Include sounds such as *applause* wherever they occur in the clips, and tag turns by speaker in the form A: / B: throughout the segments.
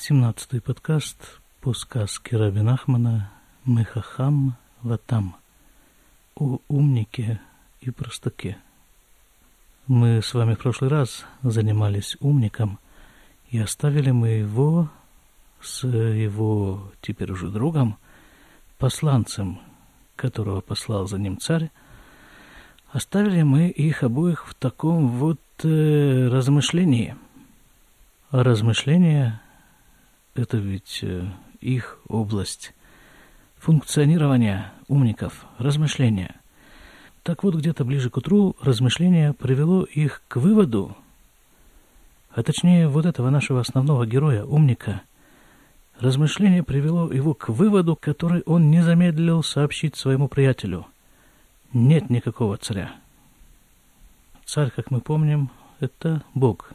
A: 17 подкаст по сказке Раби Нахмана «Мехахам Ватам» о умнике и простаке. Мы с вами в прошлый раз занимались умником, и оставили мы его с его теперь уже другом, посланцем, которого послал за ним царь, оставили мы их обоих в таком вот э, размышлении. А размышления это ведь э, их область функционирования умников, размышления. Так вот, где-то ближе к утру размышление привело их к выводу, а точнее вот этого нашего основного героя, умника. Размышление привело его к выводу, который он не замедлил сообщить своему приятелю. Нет никакого царя. Царь, как мы помним, это Бог,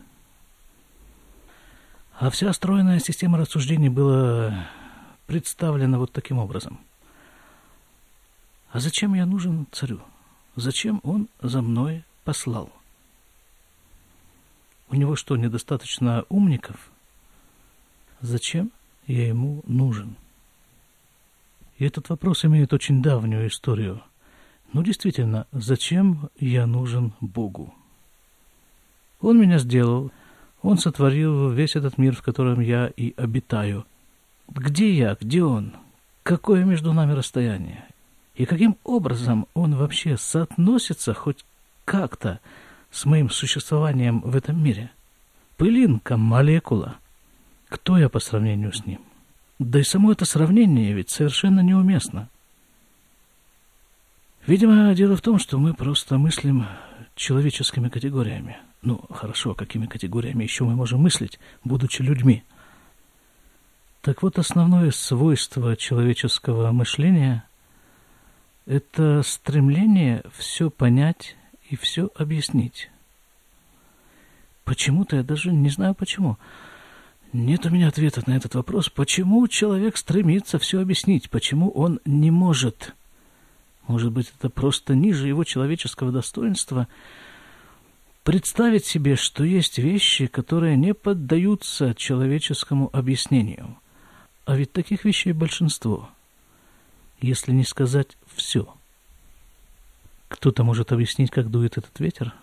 A: а вся стройная система рассуждений была представлена вот таким образом. А зачем я нужен царю? Зачем он за мной послал? У него что, недостаточно умников? Зачем я ему нужен? И этот вопрос имеет очень давнюю историю. Ну, действительно, зачем я нужен Богу? Он меня сделал – он сотворил весь этот мир, в котором я и обитаю. Где я, где он? Какое между нами расстояние? И каким образом он вообще соотносится хоть как-то с моим существованием в этом мире? Пылинка, молекула. Кто я по сравнению с ним? Да и само это сравнение ведь совершенно неуместно. Видимо, дело в том, что мы просто мыслим человеческими категориями – ну, хорошо, какими категориями еще мы можем мыслить, будучи людьми? Так вот, основное свойство человеческого мышления – это стремление все понять и все объяснить. Почему-то я даже не знаю почему. Нет у меня ответа на этот вопрос. Почему человек стремится все объяснить? Почему он не может? Может быть, это просто ниже его человеческого достоинства – представить себе, что есть вещи, которые не поддаются человеческому объяснению. А ведь таких вещей большинство, если не сказать все. Кто-то может объяснить, как дует этот ветер,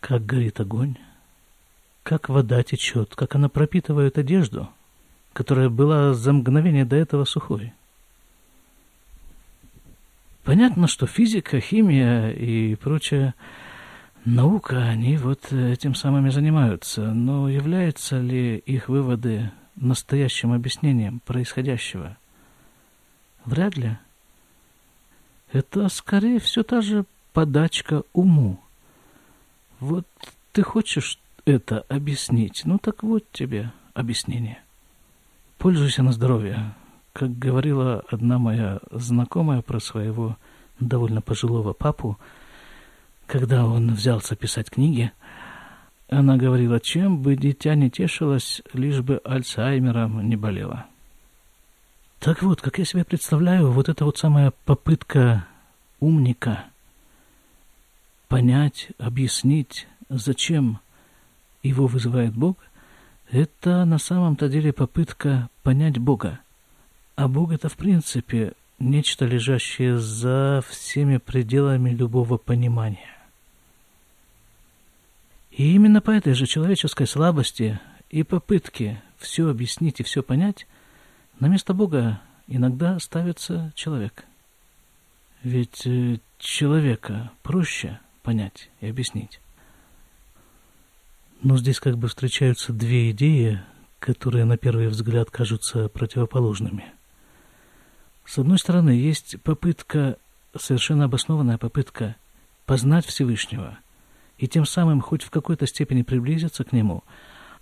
A: как горит огонь, как вода течет, как она пропитывает одежду, которая была за мгновение до этого сухой. Понятно, что физика, химия и прочее – Наука, они вот этим самыми занимаются, но являются ли их выводы настоящим объяснением происходящего? Вряд ли. Это скорее все та же подачка уму. Вот ты хочешь это объяснить, ну так вот тебе объяснение. Пользуйся на здоровье. Как говорила одна моя знакомая про своего довольно пожилого папу, когда он взялся писать книги, она говорила, чем бы дитя не тешилось, лишь бы Альцгеймером не болело. Так вот, как я себе представляю, вот эта вот самая попытка умника понять, объяснить, зачем его вызывает Бог, это на самом-то деле попытка понять Бога. А Бог это в принципе нечто лежащее за всеми пределами любого понимания. И именно по этой же человеческой слабости и попытке все объяснить и все понять, на место Бога иногда ставится человек. Ведь э, человека проще понять и объяснить. Но здесь как бы встречаются две идеи, которые на первый взгляд кажутся противоположными. С одной стороны, есть попытка, совершенно обоснованная попытка познать Всевышнего – и тем самым хоть в какой-то степени приблизиться к нему.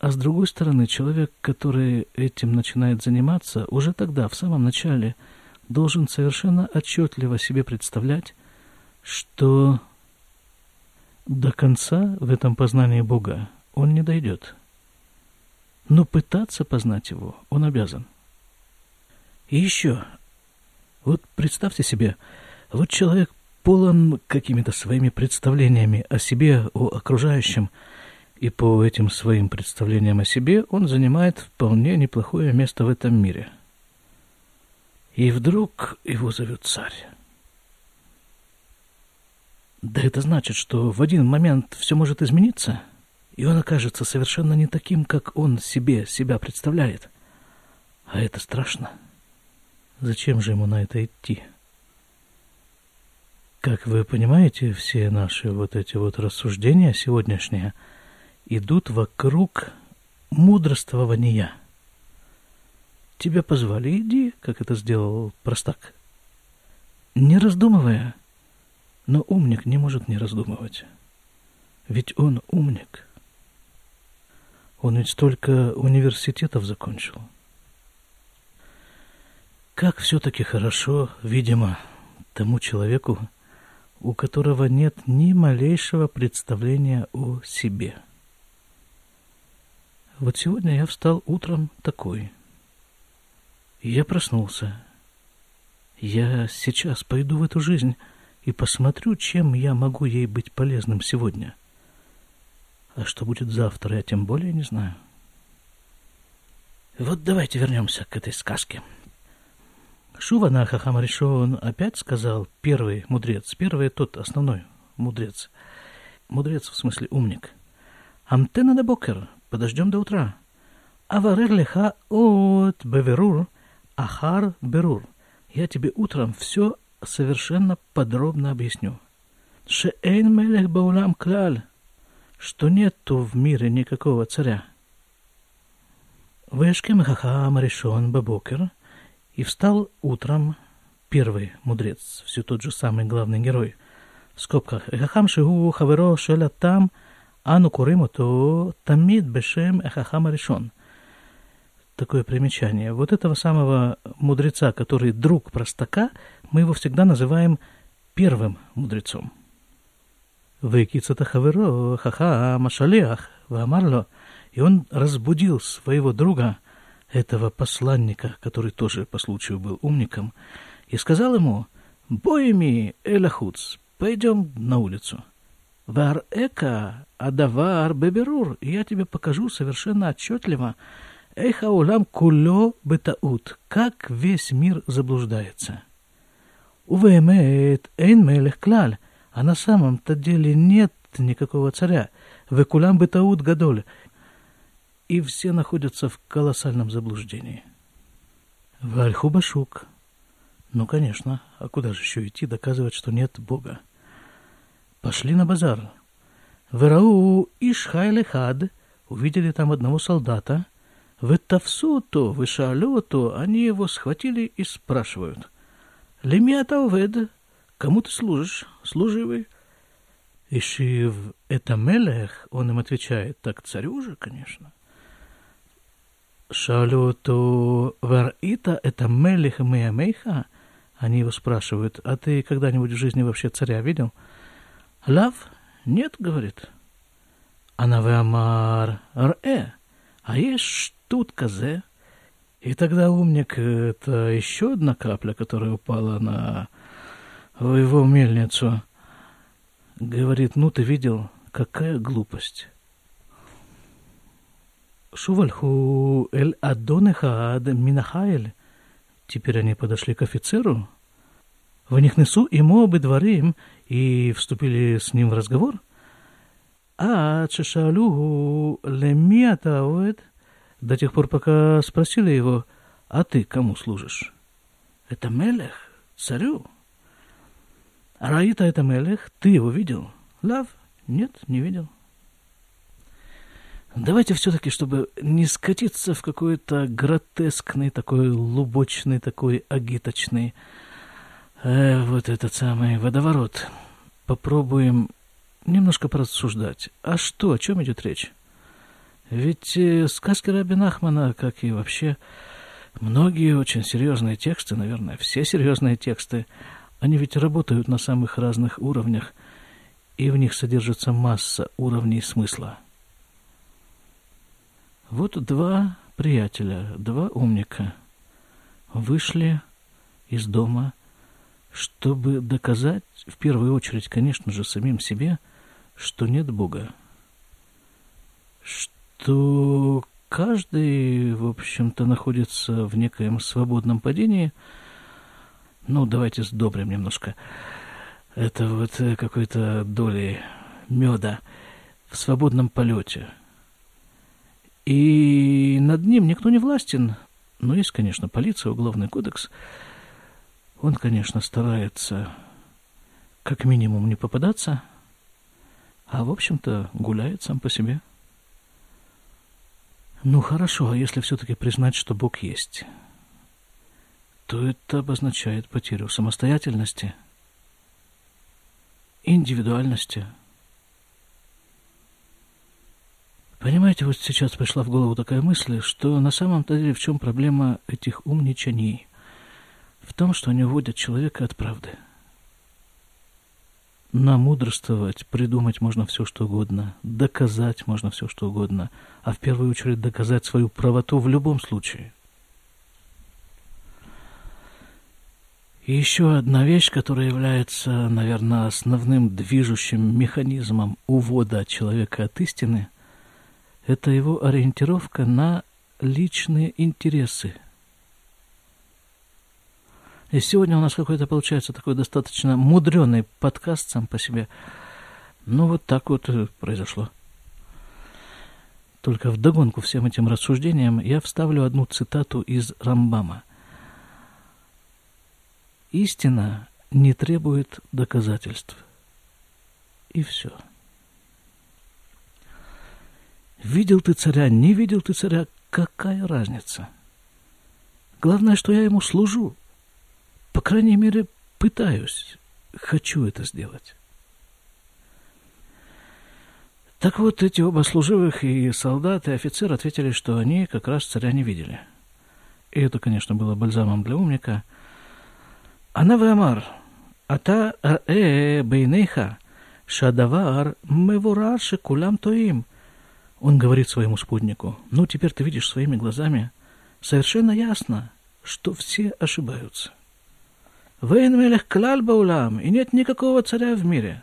A: А с другой стороны, человек, который этим начинает заниматься, уже тогда, в самом начале, должен совершенно отчетливо себе представлять, что до конца в этом познании Бога он не дойдет. Но пытаться познать его он обязан. И еще, вот представьте себе, вот человек полон какими-то своими представлениями о себе, о окружающем, И по этим своим представлениям о себе он занимает вполне неплохое место в этом мире. И вдруг его зовет царь. Да это значит, что в один момент все может измениться, и он окажется совершенно не таким, как он себе себя представляет. А это страшно. Зачем же ему на это идти? Как вы понимаете, все наши вот эти вот рассуждения сегодняшние идут вокруг мудрствования. Тебя позвали, иди, как это сделал простак. Не раздумывая, но умник не может не раздумывать. Ведь он умник. Он ведь столько университетов закончил. Как все-таки хорошо, видимо, тому человеку, у которого нет ни малейшего представления о себе. Вот сегодня я встал утром такой. Я проснулся. Я сейчас пойду в эту жизнь и посмотрю, чем я могу ей быть полезным сегодня. А что будет завтра, я тем более не знаю. Вот давайте вернемся к этой сказке. Шувана Хахамаришон опять сказал первый мудрец, первый тот основной мудрец. Мудрец в смысле умник. Амтена де бокер, подождем до утра. Аварер леха от беверур, ахар берур. Я тебе утром все совершенно подробно объясню. Шеэйн мелех баулам клаль, что нету в мире никакого царя. Вешкем хахам решен бабокер, и встал утром первый мудрец, все тот же самый главный герой. В скобках Эхахам Шигу Хаверо Шеля Там Ану Куримото Тамид Бешем Эхахам решен. Такое примечание. Вот этого самого мудреца, который друг простака, мы его всегда называем первым мудрецом. Выкицата хаверо, хаха, машалеах, вамарло. И он разбудил своего друга, этого посланника, который тоже по случаю был умником, и сказал ему, «Боями, Элахуц, пойдем на улицу». «Вар эка, адавар беберур, я тебе покажу совершенно отчетливо, Эха улам куло бетаут, как весь мир заблуждается». Увемет эйн мелех клаль, а на самом-то деле нет никакого царя. Векулам бетаут гадоль, и все находятся в колоссальном заблуждении. Вальху Башук. Ну, конечно, а куда же еще идти доказывать, что нет Бога? Пошли на базар. Верау Ишхайлехад увидели там одного солдата. В Тавсуту, в Ишалюту они его схватили и спрашивают. Лемиата увед, кому ты служишь, служивый? Ишив это Мелех, он им отвечает, так царю же, конечно. Шалюту Варита это Мелих Меямейха? Они его спрашивают, а ты когда-нибудь в жизни вообще царя видел? Лав? Нет, говорит. Анавеамар Р-э. А есть штут казе. И тогда умник, это еще одна капля, которая упала на его мельницу, говорит, ну ты видел, какая глупость. Шувальху эль адонехаад минахайль. Теперь они подошли к офицеру. В них несу ему дворим и вступили с ним в разговор. А чешалюгу лемиатауэд до тех пор, пока спросили его, а ты кому служишь? Это Мелех, царю. Раита это Мелех, ты его видел? Лав? Нет, не видел. Давайте все-таки, чтобы не скатиться в какой-то гротескный, такой лубочный, такой агиточный, э, вот этот самый водоворот, попробуем немножко порассуждать. А что, о чем идет речь? Ведь э, сказки Рабина Ахмана, как и вообще многие очень серьезные тексты, наверное, все серьезные тексты, они ведь работают на самых разных уровнях, и в них содержится масса уровней смысла – вот два приятеля, два умника вышли из дома, чтобы доказать, в первую очередь, конечно же, самим себе, что нет Бога. что каждый, в общем-то, находится в некоем свободном падении. Ну, давайте сдобрим немножко. Это вот э, какой-то доли меда в свободном полете. И над ним никто не властен. Но есть, конечно, полиция, уголовный кодекс. Он, конечно, старается как минимум не попадаться, а, в общем-то, гуляет сам по себе. Ну, хорошо, а если все-таки признать, что Бог есть, то это обозначает потерю самостоятельности, индивидуальности. Понимаете, вот сейчас пришла в голову такая мысль, что на самом-то деле в чем проблема этих умничаний? В том, что они уводят человека от правды – Намудрствовать, придумать можно все, что угодно, доказать можно все, что угодно, а в первую очередь доказать свою правоту в любом случае. И еще одна вещь, которая является, наверное, основным движущим механизмом увода человека от истины, это его ориентировка на личные интересы – и сегодня у нас какой-то получается такой достаточно мудреный подкаст сам по себе. Ну, вот так вот э, произошло. Только в догонку всем этим рассуждениям я вставлю одну цитату из Рамбама. «Истина не требует доказательств». И все. Видел ты царя, не видел ты царя, какая разница? Главное, что я ему служу, по крайней мере, пытаюсь, хочу это сделать. Так вот, эти оба служивых и солдат, и офицер ответили, что они как раз царя не видели. И это, конечно, было бальзамом для умника. Она Амар, ата э бейнейха, шадавар мевурар кулам тоим. Он говорит своему спутнику, ну, теперь ты видишь своими глазами, совершенно ясно, что все ошибаются. Вейн мелех клаль баулам, и нет никакого царя в мире.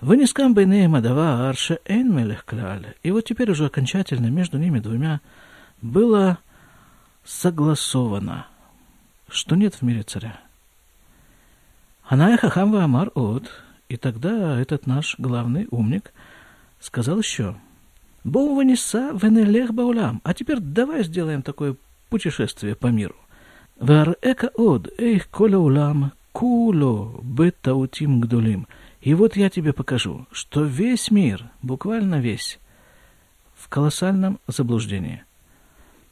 A: Вынескам бейнеем адава арше эйн мелех клаль. И вот теперь уже окончательно между ними двумя было согласовано, что нет в мире царя. Аная хахам амар от. И тогда этот наш главный умник сказал еще. «Боу ванеса венелех баулям, а теперь давай сделаем такое путешествие по миру. Вар эка од эйх коля улам куло бетаутим гдулим. И вот я тебе покажу, что весь мир, буквально весь, в колоссальном заблуждении.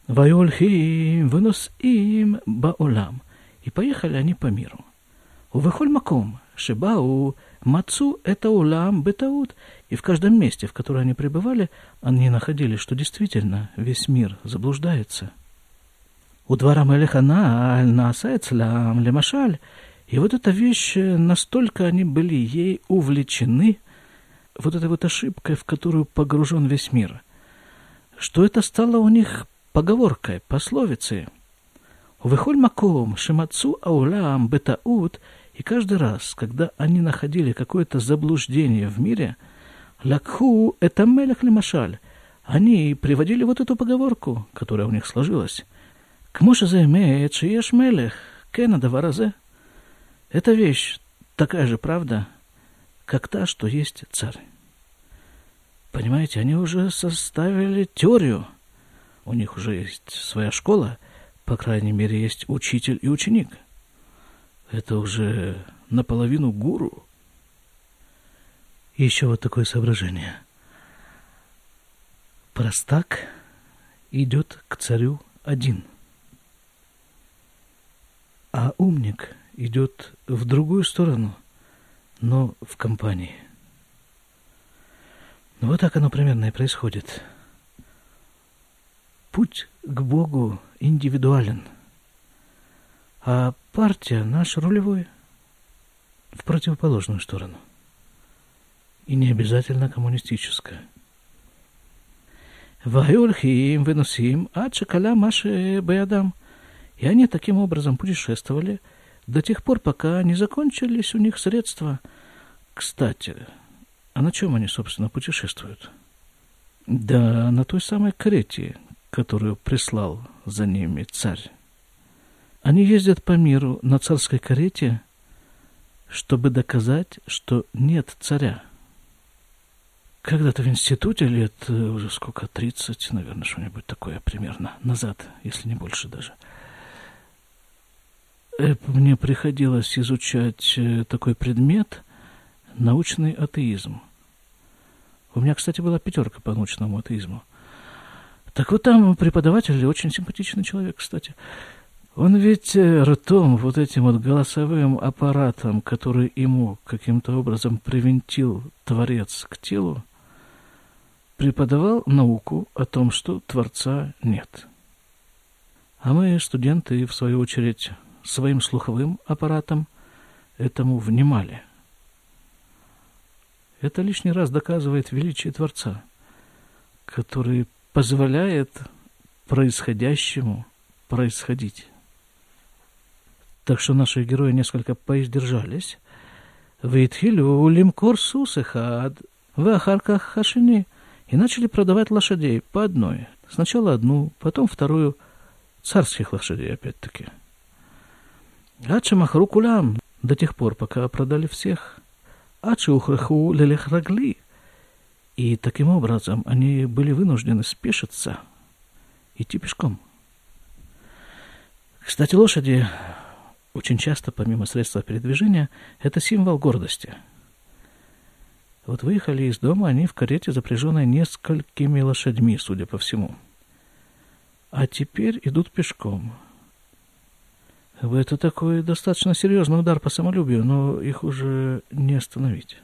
A: Вайольхим вынос им баулам. И поехали они по миру. Увыхоль маком шибау мацу это улам бетаут. И в каждом месте, в котором они пребывали, они находили, что действительно весь мир заблуждается – у двора Мелехана Аль-Насайцлям Лемашаль. И вот эта вещь, настолько они были ей увлечены, вот этой вот ошибкой, в которую погружен весь мир, что это стало у них поговоркой, пословицей. Выхоль маком, шимацу аулам бетаут, и каждый раз, когда они находили какое-то заблуждение в мире, Лакху – это мелех лемашаль. Они приводили вот эту поговорку, которая у них сложилась. К Моше заимеет шиеш мелех, кена даваразе. Эта вещь такая же правда, как та, что есть царь. Понимаете, они уже составили теорию. У них уже есть своя школа, по крайней мере, есть учитель и ученик. Это уже наполовину гуру – еще вот такое соображение. Простак идет к царю один – а умник идет в другую сторону, но в компании. Ну, вот так оно примерно и происходит. Путь к Богу индивидуален, а партия наш рулевой в противоположную сторону и не обязательно коммунистическое. Ваюльхим выносим, а чекаля маши беядам. И они таким образом путешествовали до тех пор, пока не закончились у них средства. Кстати, а на чем они, собственно, путешествуют? Да, на той самой карете, которую прислал за ними царь. Они ездят по миру на царской карете, чтобы доказать, что нет царя. Когда-то в институте лет э, уже сколько, 30, наверное, что-нибудь такое примерно, назад, если не больше даже. Э, мне приходилось изучать э, такой предмет – научный атеизм. У меня, кстати, была пятерка по научному атеизму. Так вот там преподаватель очень симпатичный человек, кстати. Он ведь ртом, вот этим вот голосовым аппаратом, который ему каким-то образом привинтил Творец к телу, преподавал науку о том, что Творца нет. А мы, студенты, в свою очередь, своим слуховым аппаратом этому внимали. Это лишний раз доказывает величие Творца, который позволяет происходящему происходить. Так что наши герои несколько поиздержались. Вейтхилю лимкор сусехад, вахарках хашини, и начали продавать лошадей по одной. Сначала одну, потом вторую, царских лошадей опять-таки. Ачи махру кулям, до тех пор, пока продали всех. Ачи ухраху лелехрагли. И таким образом они были вынуждены спешиться, идти пешком. Кстати, лошади очень часто, помимо средства передвижения, это символ гордости. Вот выехали из дома они в карете, запряженной несколькими лошадьми, судя по всему. А теперь идут пешком. Это такой достаточно серьезный удар по самолюбию, но их уже не остановить.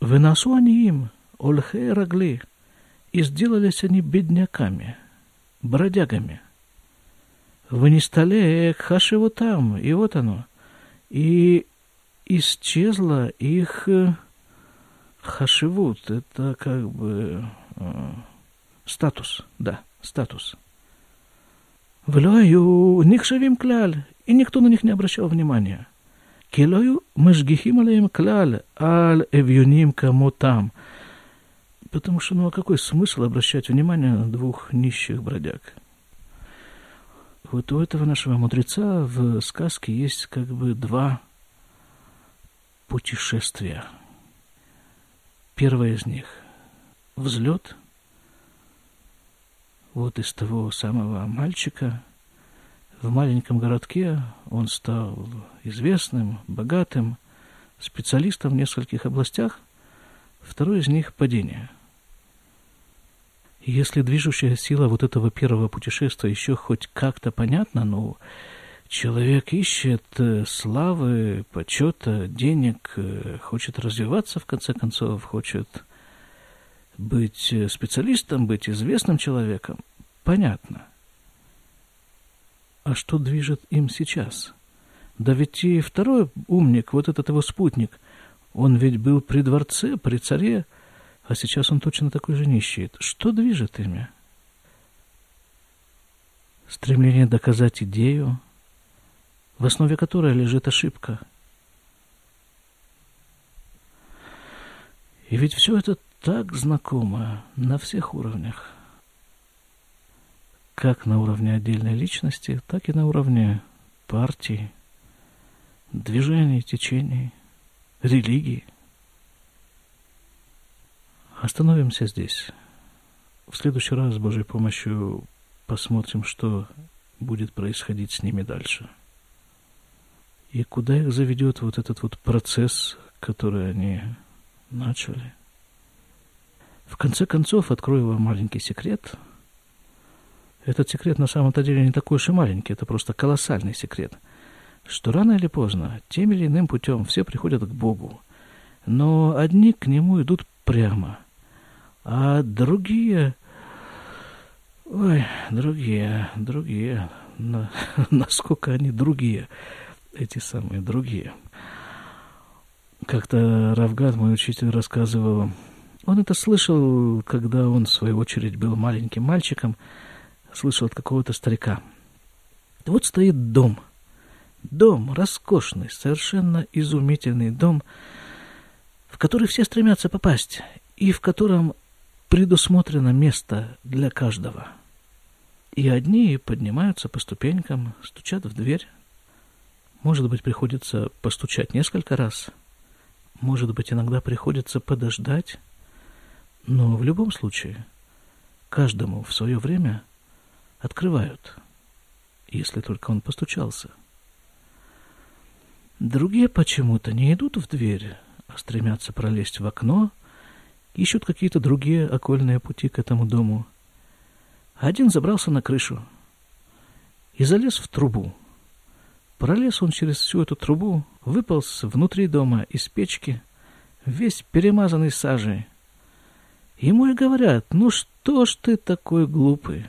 A: Выносу они им, Ольхе Рагли, и сделались они бедняками, бродягами – в Нистале Хашиву там, и вот оно. И исчезла их э, Хашивут, это как бы э, статус, да, статус. Влою никшевим кляль, и никто на них не обращал внимания. Килою мажгихим алеем кляль, аль эвюним кому там. Потому что, ну а какой смысл обращать внимание на двух нищих бродяг? Вот у этого нашего мудреца в сказке есть как бы два путешествия. Первое из них – взлет вот из того самого мальчика. В маленьком городке он стал известным, богатым, специалистом в нескольких областях. Второе из них – падение – если движущая сила вот этого первого путешествия еще хоть как-то понятна, ну, человек ищет э, славы, почета, денег, э, хочет развиваться, в конце концов, хочет быть э, специалистом, быть известным человеком, понятно. А что движет им сейчас? Да ведь и второй умник, вот этот его спутник, он ведь был при дворце, при царе, а сейчас он точно такой же нищий. Что движет ими? Стремление доказать идею, в основе которой лежит ошибка. И ведь все это так знакомо на всех уровнях. Как на уровне отдельной личности, так и на уровне партии, движений, течений, религии – Остановимся здесь. В следующий раз с Божьей помощью посмотрим, что будет происходить с ними дальше. И куда их заведет вот этот вот процесс, который они начали. В конце концов, открою вам маленький секрет. Этот секрет на самом-то деле не такой уж и маленький, это просто колоссальный секрет. Что рано или поздно, тем или иным путем все приходят к Богу. Но одни к Нему идут прямо – а другие... Ой, другие, другие. На, *laughs* насколько они другие, эти самые другие. Как-то Равгад, мой учитель, рассказывал... Он это слышал, когда он, в свою очередь, был маленьким мальчиком, слышал от какого-то старика. Вот стоит дом. Дом роскошный, совершенно изумительный дом, в который все стремятся попасть, и в котором предусмотрено место для каждого. И одни поднимаются по ступенькам, стучат в дверь. Может быть, приходится постучать несколько раз. Может быть, иногда приходится подождать. Но в любом случае, каждому в свое время открывают, если только он постучался. Другие почему-то не идут в дверь, а стремятся пролезть в окно, ищут какие-то другие окольные пути к этому дому. Один забрался на крышу и залез в трубу. Пролез он через всю эту трубу, выполз внутри дома из печки, весь перемазанный сажей. Ему и говорят, ну что ж ты такой глупый?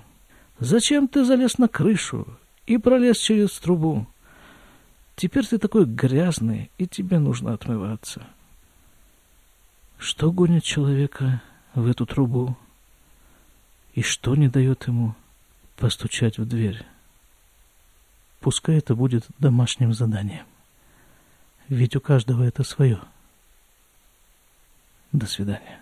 A: Зачем ты залез на крышу и пролез через трубу? Теперь ты такой грязный, и тебе нужно отмываться. Что гонит человека в эту трубу? И что не дает ему постучать в дверь? Пускай это будет домашним заданием. Ведь у каждого это свое. До свидания.